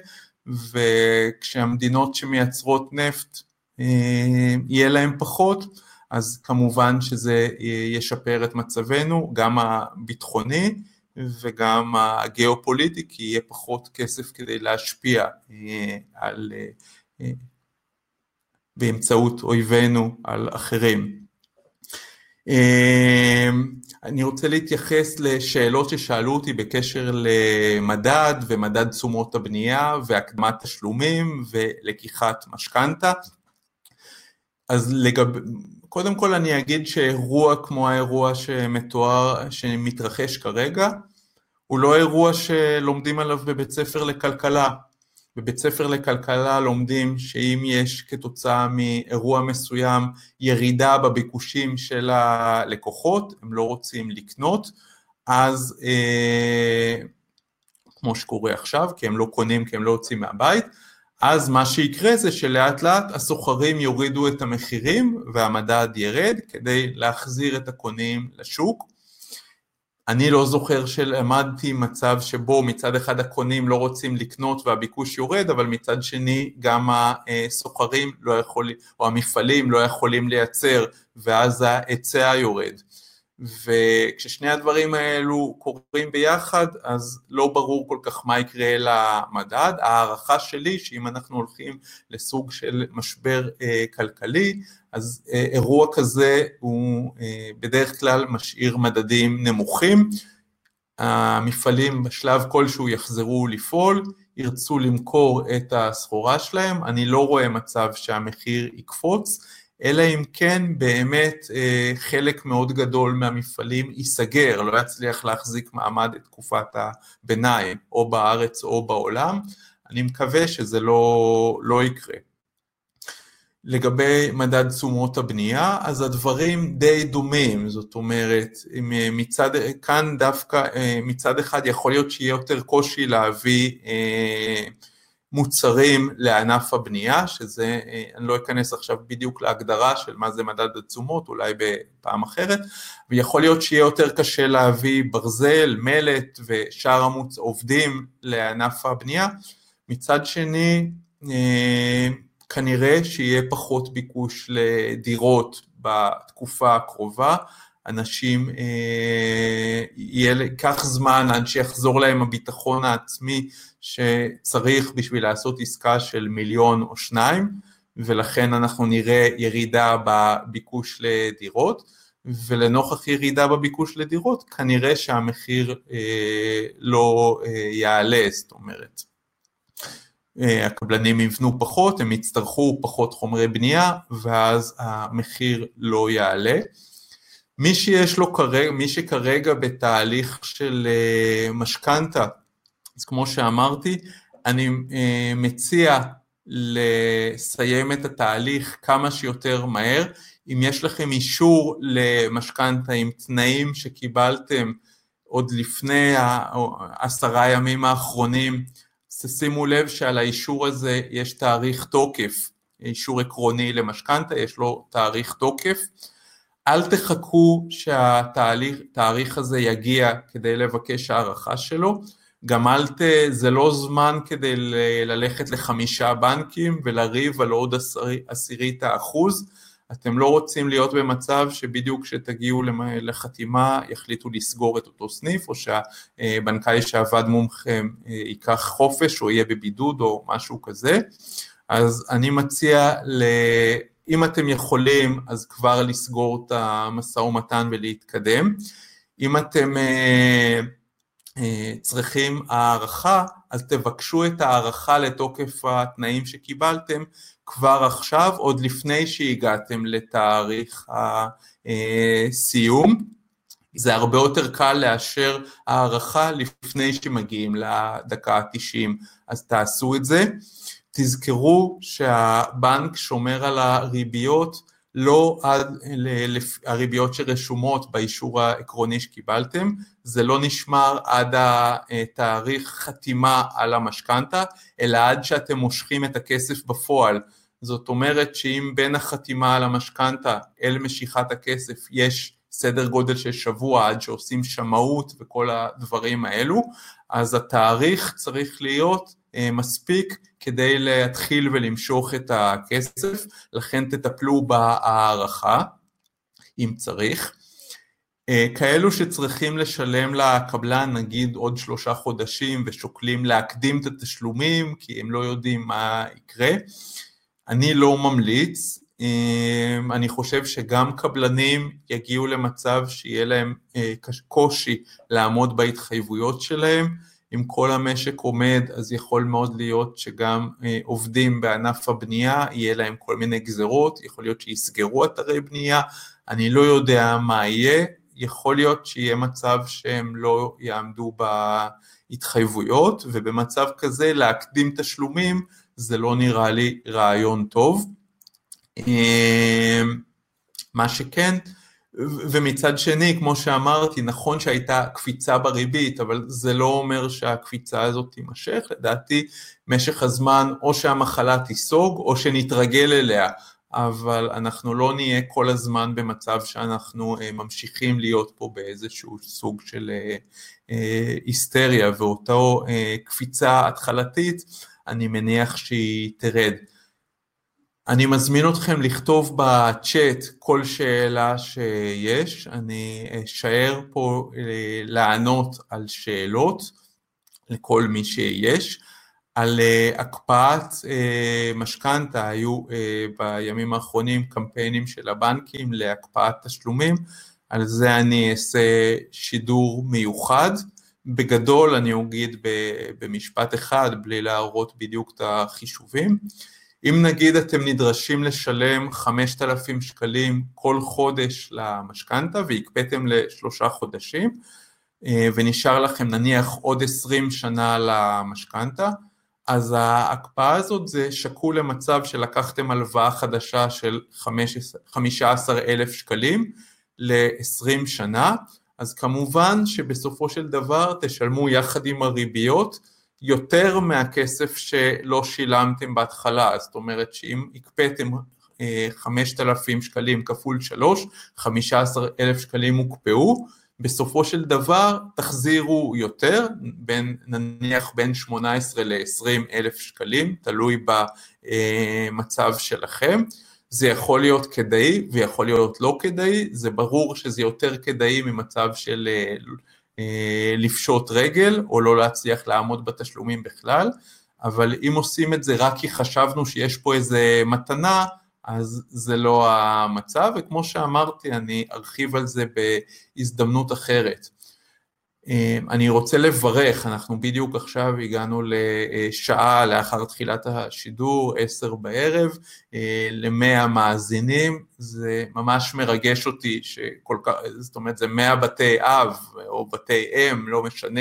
A: וכשהמדינות שמייצרות נפט אה, יהיה להם פחות, אז כמובן שזה ישפר את מצבנו, גם הביטחוני וגם הגיאופוליטי, כי יהיה פחות כסף כדי להשפיע אה, על, אה, באמצעות אויבינו על אחרים. אמ, אני רוצה להתייחס לשאלות ששאלו אותי בקשר למדד ומדד תשומות הבנייה והקדמת תשלומים ולקיחת משכנתה. אז לגב... קודם כל אני אגיד שאירוע כמו האירוע שמתואר, שמתרחש כרגע, הוא לא אירוע שלומדים עליו בבית ספר לכלכלה. בבית ספר לכלכלה לומדים שאם יש כתוצאה מאירוע מסוים ירידה בביקושים של הלקוחות, הם לא רוצים לקנות, אז אה, כמו שקורה עכשיו, כי הם לא קונים, כי הם לא יוצאים מהבית, אז מה שיקרה זה שלאט לאט הסוחרים יורידו את המחירים והמדד ירד כדי להחזיר את הקונים לשוק. אני לא זוכר שלמדתי מצב שבו מצד אחד הקונים לא רוצים לקנות והביקוש יורד, אבל מצד שני גם הסוחרים לא יכולים, או המפעלים לא יכולים לייצר ואז ההיצע יורד. וכששני הדברים האלו קורים ביחד, אז לא ברור כל כך מה יקרה למדד. ההערכה שלי שאם אנחנו הולכים לסוג של משבר אה, כלכלי, אז אה, אירוע כזה הוא אה, בדרך כלל משאיר מדדים נמוכים. המפעלים בשלב כלשהו יחזרו לפעול, ירצו למכור את הסחורה שלהם, אני לא רואה מצב שהמחיר יקפוץ, אלא אם כן באמת אה, חלק מאוד גדול מהמפעלים ייסגר, לא יצליח להחזיק מעמד את תקופת הביניים, או בארץ או בעולם, אני מקווה שזה לא, לא יקרה. לגבי מדד תשומות הבנייה, אז הדברים די דומים, זאת אומרת, אה, מצד, כאן דווקא אה, מצד אחד יכול להיות שיהיה יותר קושי להביא מוצרים לענף הבנייה, שזה, אני לא אכנס עכשיו בדיוק להגדרה של מה זה מדד התשומות, אולי בפעם אחרת, ויכול להיות שיהיה יותר קשה להביא ברזל, מלט ושאר המוצ... עובדים לענף הבנייה. מצד שני, כנראה שיהיה פחות ביקוש לדירות בתקופה הקרובה, אנשים, אה, ייקח זמן עד שיחזור להם הביטחון העצמי שצריך בשביל לעשות עסקה של מיליון או שניים, ולכן אנחנו נראה ירידה בביקוש לדירות, ולנוכח ירידה בביקוש לדירות, כנראה שהמחיר אה, לא אה, יעלה, זאת אומרת. אה, הקבלנים יבנו פחות, הם יצטרכו פחות חומרי בנייה ואז המחיר לא יעלה. מי שיש לו כרגע, מי שכרגע בתהליך של אה, משכנתה, אז כמו שאמרתי, אני אה, מציע לסיים את התהליך כמה שיותר מהר. אם יש לכם אישור למשכנתה עם תנאים שקיבלתם עוד לפני העשרה ימים האחרונים, שימו לב שעל האישור הזה יש תאריך תוקף, אישור עקרוני למשכנתה, יש לו תאריך תוקף. אל תחכו שהתאריך הזה יגיע כדי לבקש הערכה שלו, גם אל ת... זה לא זמן כדי ללכת לחמישה בנקים ולריב על עוד עשירית האחוז, אתם לא רוצים להיות במצב שבדיוק כשתגיעו לחתימה יחליטו לסגור את אותו סניף, או שהבנקאי שעבד מומכם אה, ייקח חופש או יהיה בבידוד או משהו כזה. אז אני מציע. אם אתם יכולים, אז כבר לסגור את המשא ומתן ולהתקדם. אם אתם אה, אה, צריכים הערכה, אז תבקשו את הערכה לתוקף התנאים שקיבלתם כבר עכשיו, עוד לפני שהגעתם לתאריך הסיום. זה הרבה יותר קל לאשר הערכה לפני שמגיעים לדקה ה-90, אז תעשו את זה. תזכרו שהבנק שומר על הריביות לא עד הריביות שרשומות באישור העקרוני שקיבלתם, זה לא נשמר עד התאריך חתימה על המשכנתה, אלא עד שאתם מושכים את הכסף בפועל. זאת אומרת שאם בין החתימה על המשכנתה אל משיכת הכסף יש סדר גודל של שבוע עד שעושים שמאות וכל הדברים האלו, אז התאריך צריך להיות מספיק כדי להתחיל ולמשוך את הכסף, לכן תטפלו בהערכה אם צריך. אה, כאלו שצריכים לשלם לקבלן נגיד עוד שלושה חודשים ושוקלים להקדים את התשלומים כי הם לא יודעים מה יקרה, אני לא ממליץ, אמ, אני חושב שגם קבלנים יגיעו למצב שיהיה להם אה, קושי לעמוד בהתחייבויות שלהם, אם כל המשק עומד אז יכול מאוד להיות שגם אה, עובדים בענף הבנייה יהיה להם כל מיני גזרות, יכול להיות שיסגרו אתרי בנייה, אני לא יודע מה יהיה, יכול להיות שיהיה מצב שהם לא יעמדו בהתחייבויות ובמצב כזה להקדים תשלומים זה לא נראה לי רעיון טוב. אמ, מה שכן, ומצד שני, כמו שאמרתי, נכון שהייתה קפיצה בריבית, אבל זה לא אומר שהקפיצה הזאת תימשך, לדעתי משך הזמן או שהמחלה תיסוג או שנתרגל אליה, אבל אנחנו לא נהיה כל הזמן במצב שאנחנו אה, ממשיכים להיות פה באיזשהו סוג של אה, אה, היסטריה, ואותו קפיצה התחלתית, אני מניח שהיא תרד. אני מזמין אתכם לכתוב בצ'אט כל שאלה שיש, אני אשאר פה אה, לענות על שאלות לכל מי שיש. על אה, הקפאת אה, משכנתה היו בימים האחרונים קמפיינים של הבנקים להקפאת תשלומים, על זה אני אעשה שידור מיוחד. בגדול אני אגיד במשפט אחד בלי להראות בדיוק את החישובים. אם נגיד אתם נדרשים לשלם 5,000 שקלים כל חודש למשכנתה והקפאתם לשלושה חודשים אה, ונשאר לכם נניח עוד 20 שנה למשכנתה, אז ההקפאה הזאת זה שקול למצב שלקחתם הלוואה חדשה של 15,000 שקלים ל-20 שנה, אז כמובן שבסופו של דבר תשלמו יחד עם הריביות יותר מהכסף שלא שילמתם בהתחלה, זאת אומרת שאם הקפאתם 5,000 אה, שקלים כפול 3, 15,000 שקלים הוקפאו, בסופו של דבר תחזירו יותר, בין, נניח בין 18 ל-20 אלף שקלים, תלוי במצב שלכם. זה יכול להיות כדאי ויכול להיות לא כדאי, זה ברור שזה יותר כדאי ממצב של אה, אה, לפשוט רגל או לא להצליח לעמוד בתשלומים בכלל, אבל אם עושים את זה רק כי חשבנו שיש פה איזה מתנה, אז זה לא המצב, וכמו שאמרתי, אני ארחיב על זה בהזדמנות אחרת. אמ, אני רוצה לברך, אנחנו בדיוק עכשיו הגענו לשעה לאחר תחילת השידור, עשר בערב, אה, למאה מאזינים, זה ממש מרגש אותי שכל כך, זאת אומרת זה מאה בתי אב או בתי אם, לא משנה,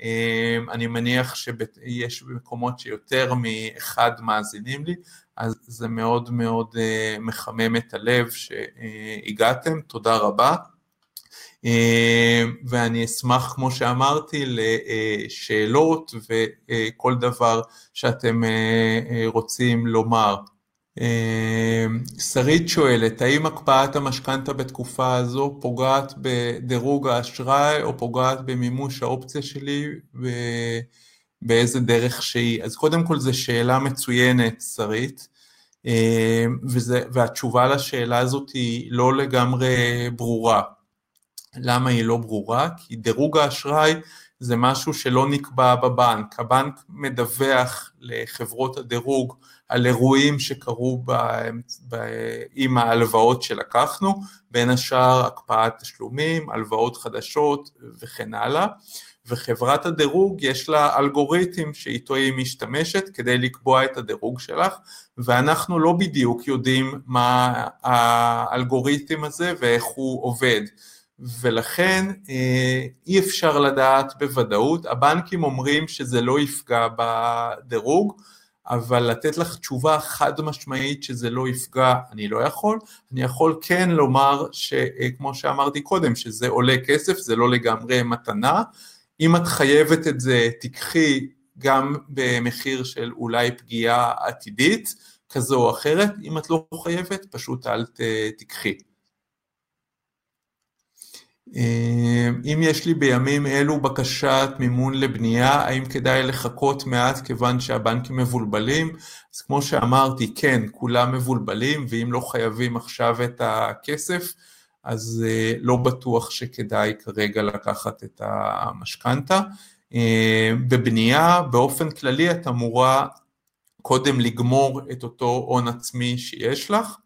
A: אמ, אני מניח שיש מקומות שיותר מאחד מאזינים לי, אז זה מאוד מאוד אה, מחמם את הלב שהגעתם, תודה רבה. אה, ואני אשמח, כמו שאמרתי, לשאלות וכל דבר שאתם אה, רוצים לומר. שרית שואלת, האם הקפאת המשכנתה בתקופה הזו פוגעת בדירוג האשראי או פוגעת במימוש האופציה שלי באיזה דרך שהיא? אז קודם כל זו שאלה מצוינת, שרית, וזה, והתשובה לשאלה הזאת היא לא לגמרי ברורה. למה היא לא ברורה? כי דירוג האשראי זה משהו שלא נקבע בבנק. הבנק מדווח לחברות הדירוג על אירועים שקרו ב, ב, עם ההלוואות שלקחנו, בין השאר הקפאת תשלומים, הלוואות חדשות וכן הלאה. וחברת הדירוג יש לה אלגוריתם שאיתו היא משתמשת כדי לקבוע את הדירוג שלך, ואנחנו לא בדיוק יודעים מה האלגוריתם הזה ואיך הוא עובד. ולכן אה, אי אפשר לדעת בוודאות, הבנקים אומרים שזה לא יפגע בדירוג, אבל לתת לך תשובה חד משמעית שזה לא יפגע, אני לא יכול. אני יכול כן לומר, שכמו אה, שאמרתי קודם, שזה עולה כסף, זה לא לגמרי מתנה. אם את חייבת את זה, תיקחי גם במחיר של אולי פגיעה עתידית כזו או אחרת, אם את לא חייבת, פשוט אל תיקחי. אה, אם יש לי בימים אלו בקשת מימון לבנייה, האם כדאי לחכות מעט כיוון שהבנקים מבולבלים? אז כמו שאמרתי, כן, כולם מבולבלים, ואם לא חייבים עכשיו את הכסף, אז אה, לא בטוח שכדאי כרגע לקחת את המשכנתה. אה, בבנייה, באופן כללי את אמורה קודם לגמור את אותו הון עצמי שיש לך,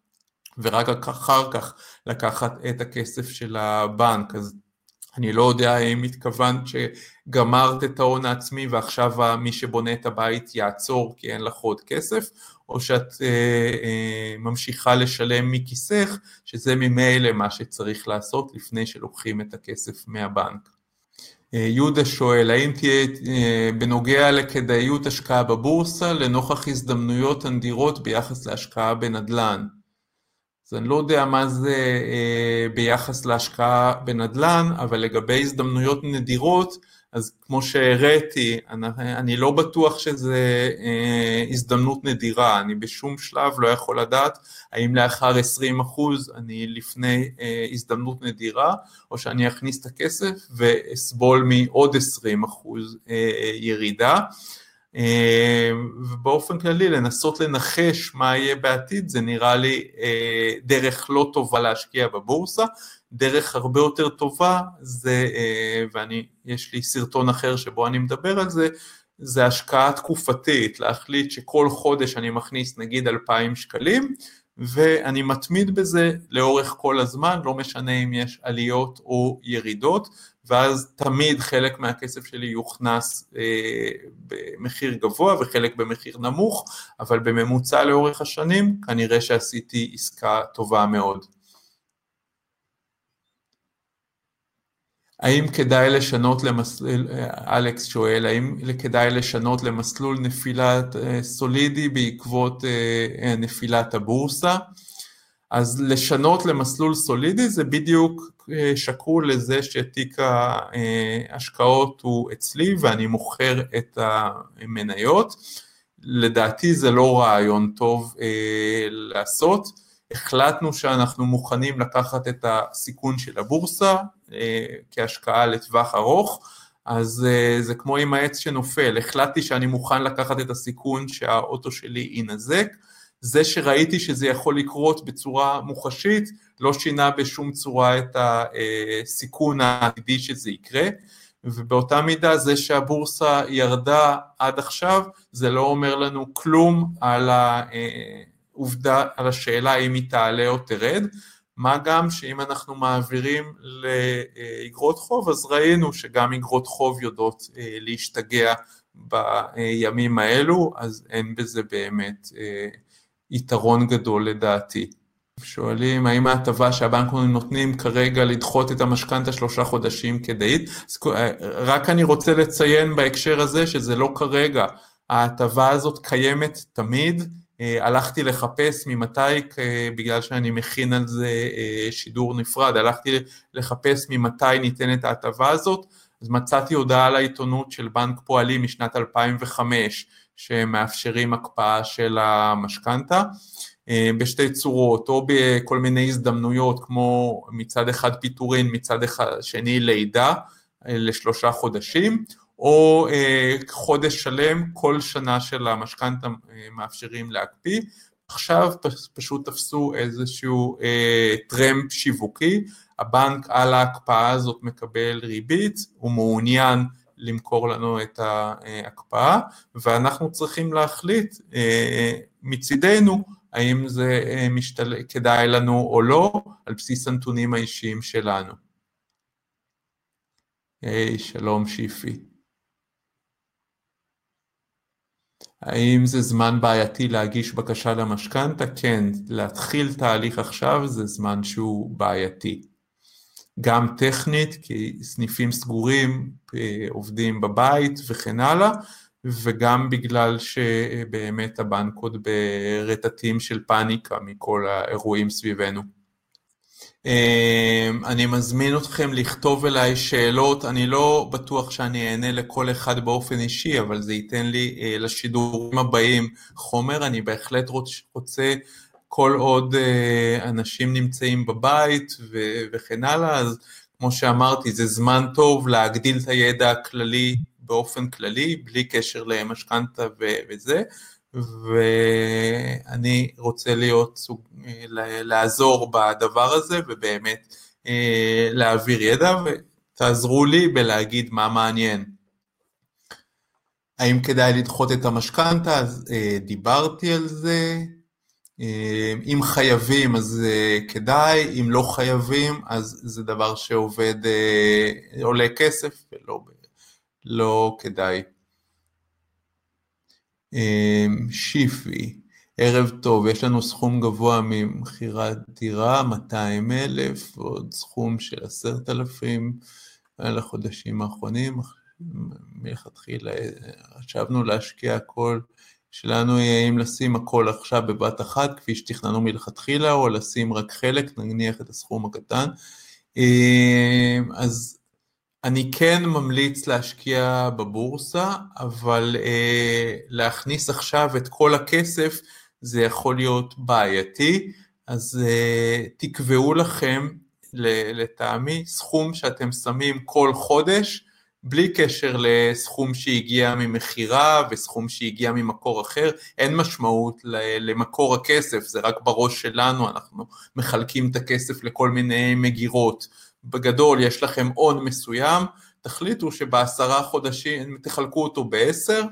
A: ורק אחר כך לקחת את הכסף של הבנק. אז אני לא יודע אם התכוונת שגמרת את ההון העצמי ועכשיו מי שבונה את הבית יעצור כי אין לך עוד כסף, או שאת אה, אה, ממשיכה לשלם מכיסך, שזה ממילא מה שצריך לעשות לפני שלוקחים את הכסף מהבנק. אה, יהודה שואל, האם תהיה אה, בנוגע לכדאיות השקעה בבורסה לנוכח הזדמנויות הנדירות ביחס להשקעה בנדל"ן? אז אני לא יודע מה זה ביחס להשקעה בנדל"ן, אבל לגבי הזדמנויות נדירות, אז כמו שהראיתי, אני, אני לא בטוח שזה אה, הזדמנות נדירה, אני בשום שלב לא יכול לדעת האם לאחר 20 אחוז אני לפני אה, הזדמנות נדירה, או שאני אכניס את הכסף ואסבול מעוד 20 אחוז אה, ירידה. אה, ובאופן כללי לנסות לנחש מה יהיה בעתיד זה נראה לי אה, דרך לא טובה להשקיע בבורסה, דרך הרבה יותר טובה זה, אה, ואני, יש לי סרטון אחר שבו אני מדבר על זה, זה השקעה תקופתית, להחליט שכל חודש אני מכניס נגיד 2,000 שקלים ואני מתמיד בזה לאורך כל הזמן, לא משנה אם יש עליות או ירידות, ואז תמיד חלק מהכסף שלי יוכנס אה, במחיר גבוה וחלק במחיר נמוך, אבל בממוצע לאורך השנים כנראה שעשיתי עסקה טובה מאוד. האם כדאי לשנות למסלול, אלכס שואל, האם כדאי לשנות למסלול נפילת אה, סולידי בעקבות אה, אה, נפילת הבורסה? אז לשנות למסלול סולידי זה בדיוק שקול לזה שתיק ההשקעות הוא אצלי ואני מוכר את המניות. לדעתי זה לא רעיון טוב לעשות. החלטנו שאנחנו מוכנים לקחת את הסיכון של הבורסה אה, כהשקעה לטווח ארוך, אז אה, זה כמו עם העץ שנופל, החלטתי שאני מוכן לקחת את הסיכון שהאוטו שלי ינזק, זה שראיתי שזה יכול לקרות בצורה מוחשית, לא שינה בשום צורה את הסיכון העתידי שזה יקרה, ובאותה מידה זה שהבורסה ירדה עד עכשיו, זה לא אומר לנו כלום על ה... אה, עובדה על השאלה אם היא תעלה או תרד, מה גם שאם אנחנו מעבירים לאגרות חוב, אז ראינו שגם אגרות חוב יודעות אה, להשתגע בימים האלו, אז אין בזה באמת אה, יתרון גדול לדעתי. שואלים האם ההטבה שהבנקים נותנים כרגע לדחות את המשכנתה שלושה חודשים כדאית, אה, רק אני רוצה לציין בהקשר הזה שזה לא כרגע, ההטבה הזאת קיימת תמיד, אה, הלכתי לחפש ממתי, בגלל שאני מכין על זה אה, שידור נפרד, הלכתי לחפש ממתי ניתנת ההטבה הזאת, אז מצאתי הודעה לעיתונות של בנק פועלים משנת 2005 שמאפשרים הקפאה של המשכנתה בשתי צורות, או בכל מיני הזדמנויות כמו מצד אחד פיטורין, מצד אחד שני לידה לשלושה חודשים, או אה, חודש שלם, כל שנה של המשכנתה אה, מאפשרים להקפיא. עכשיו פשוט תפסו איזשהו אה, טרמפ שיווקי, הבנק על ההקפאה הזאת מקבל ריבית, הוא מעוניין למכור לנו את ההקפאה, ואנחנו צריכים להחליט אה, מצידנו האם זה אה, משתל... כדאי לנו או לא, על בסיס הנתונים האישיים שלנו. היי, שלום שיפי. האם זה זמן בעייתי להגיש בקשה למשכנתה? כן, להתחיל תהליך עכשיו זה זמן שהוא בעייתי. גם טכנית, כי סניפים סגורים אה, עובדים בבית וכן הלאה, וגם בגלל שבאמת הבנק עוד ברטטים של פאניקה מכל האירועים סביבנו. אמ, אני מזמין אתכם לכתוב אליי שאלות, אני לא בטוח שאני אענה לכל אחד באופן אישי, אבל זה ייתן לי אה, לשידורים הבאים חומר, אני בהחלט רוצה, כל עוד אה, אנשים נמצאים בבית וכן הלאה, אז כמו שאמרתי, זה זמן טוב להגדיל את הידע הכללי באופן כללי, בלי קשר למשכנתה וזה, ואני רוצה להיות סוג, לעזור בדבר הזה ובאמת אה, להעביר ידע ותעזרו לי בלהגיד מה מעניין. האם כדאי לדחות את המשכנתה? אז אה, דיברתי על זה. אה, אם חייבים אז כדאי, אם לא חייבים אז זה דבר שעובד, עולה כסף ולא לא כדאי. אמ, שיפי, ערב טוב, יש לנו סכום גבוה ממכירת דירה, 200 אלף, ועוד סכום של 10,000 לחודשים האחרונים, מלכתחילה חשבנו להשקיע הכל, שלנו יהיה אם לשים הכל עכשיו בבת אחת, כפי שתכננו מלכתחילה, או לשים רק חלק, נניח את הסכום הקטן. אז אני כן ממליץ להשקיע בבורסה, אבל להכניס עכשיו את כל הכסף זה יכול להיות בעייתי, אז תקבעו לכם לטעמי סכום שאתם שמים כל חודש, בלי קשר לסכום שהגיע ממכירה וסכום שהגיע ממקור אחר, אין משמעות למקור הכסף, זה רק בראש שלנו, אנחנו מחלקים את הכסף לכל מיני מגירות. בגדול יש לכם הון מסוים, תחליטו שבעשרה חודשים תחלקו אותו בעשר,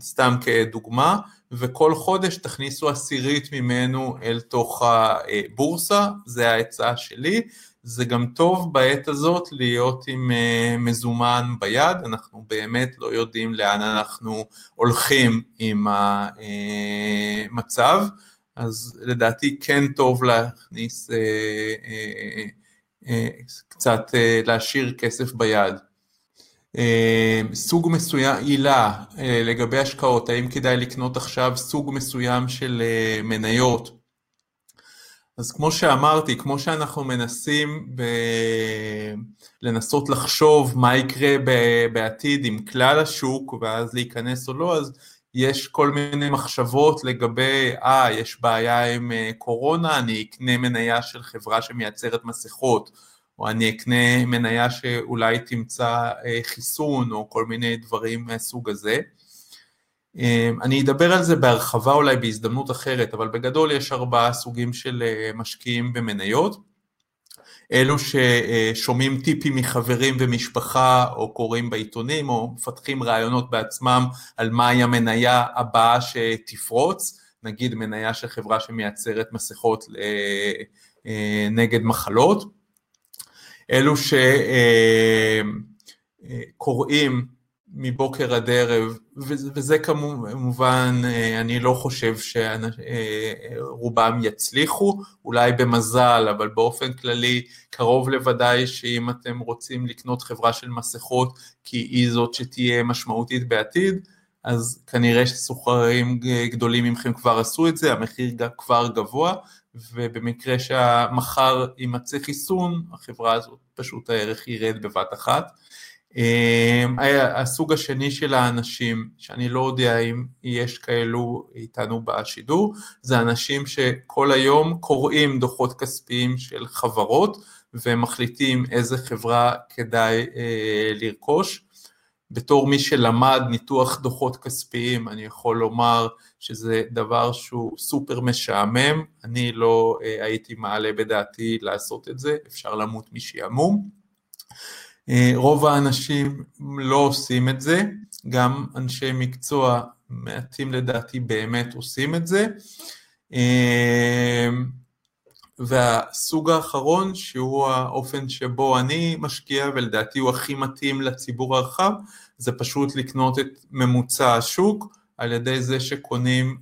A: סתם כדוגמה, וכל חודש תכניסו עשירית ממנו אל תוך הבורסה, זה ההצעה שלי, זה גם טוב בעת הזאת להיות עם מזומן ביד, אנחנו באמת לא יודעים לאן אנחנו הולכים עם המצב, אז לדעתי כן טוב להכניס קצת, להשאיר כסף ביד. סוג מסוים, הילה, לגבי השקעות, האם כדאי לקנות עכשיו סוג מסוים של מניות? אז כמו שאמרתי, כמו שאנחנו מנסים ב... לנסות לחשוב מה יקרה בעתיד עם כלל השוק ואז להיכנס או לא, אז יש כל מיני מחשבות לגבי, אה, יש בעיה עם קורונה, אני אקנה מניה של חברה שמייצרת מסכות, או אני אקנה מניה שאולי תמצא חיסון, או כל מיני דברים מהסוג הזה. אני אדבר על זה בהרחבה אולי בהזדמנות אחרת, אבל בגדול יש ארבעה סוגים של משקיעים במניות. אלו ששומעים טיפים מחברים ומשפחה, או קוראים בעיתונים, או מפתחים רעיונות בעצמם על מהי המניה הבאה שתפרוץ, נגיד מניה של חברה שמייצרת מסכות נגד מחלות. אלו שקוראים מבוקר עד ערב, וזה כמובן, אני לא חושב שרובם יצליחו, אולי במזל, אבל באופן כללי קרוב לוודאי שאם אתם רוצים לקנות חברה של מסכות כי היא זאת שתהיה משמעותית בעתיד, אז כנראה שסוחרים גדולים ממכם כבר עשו את זה, המחיר כבר גבוה, ובמקרה שמחר יימצא חיסון, החברה הזאת פשוט הערך ירד בבת אחת. הסוג השני של האנשים, שאני לא יודע אם יש כאלו איתנו בשידור, זה אנשים שכל היום קוראים דוחות כספיים של חברות ומחליטים איזה חברה כדאי לרכוש. בתור מי שלמד ניתוח דוחות כספיים, אני יכול לומר שזה דבר שהוא סופר משעמם, אני לא הייתי מעלה בדעתי לעשות את זה, אפשר למות משעמום. רוב האנשים לא עושים את זה, גם אנשי מקצוע מעטים לדעתי באמת עושים את זה. והסוג האחרון, שהוא האופן שבו אני משקיע ולדעתי הוא הכי מתאים לציבור הרחב, זה פשוט לקנות את ממוצע השוק על ידי זה שקונים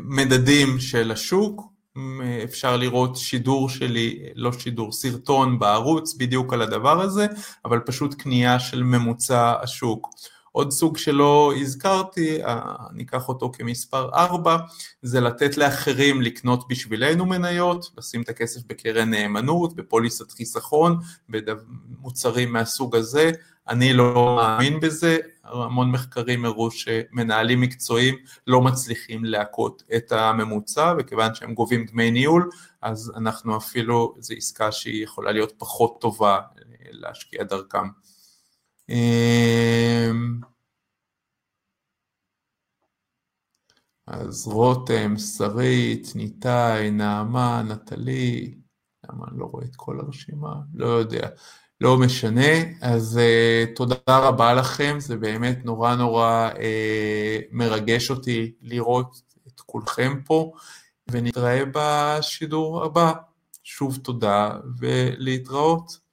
A: מדדים של השוק, אפשר לראות שידור שלי, לא שידור, סרטון בערוץ בדיוק על הדבר הזה, אבל פשוט קנייה של ממוצע השוק. עוד סוג שלא הזכרתי, אני אקח אותו כמספר 4, זה לתת לאחרים לקנות בשבילנו מניות, לשים את הכסף בקרן נאמנות, בפוליסת חיסכון, במוצרים מהסוג הזה, אני לא מאמין בזה, המון מחקרים הראו שמנהלים מקצועיים לא מצליחים להכות את הממוצע, וכיוון שהם גובים דמי ניהול, אז אנחנו אפילו, זו עסקה שהיא יכולה להיות פחות טובה להשקיע דרכם. אז רותם, שרית, ניתאי, נעמה, נטלי, למה אני לא רואה את כל הרשימה? לא יודע. לא משנה, אז uh, תודה רבה לכם, זה באמת נורא נורא uh, מרגש אותי לראות את כולכם פה, ונתראה בשידור הבא. שוב תודה ולהתראות.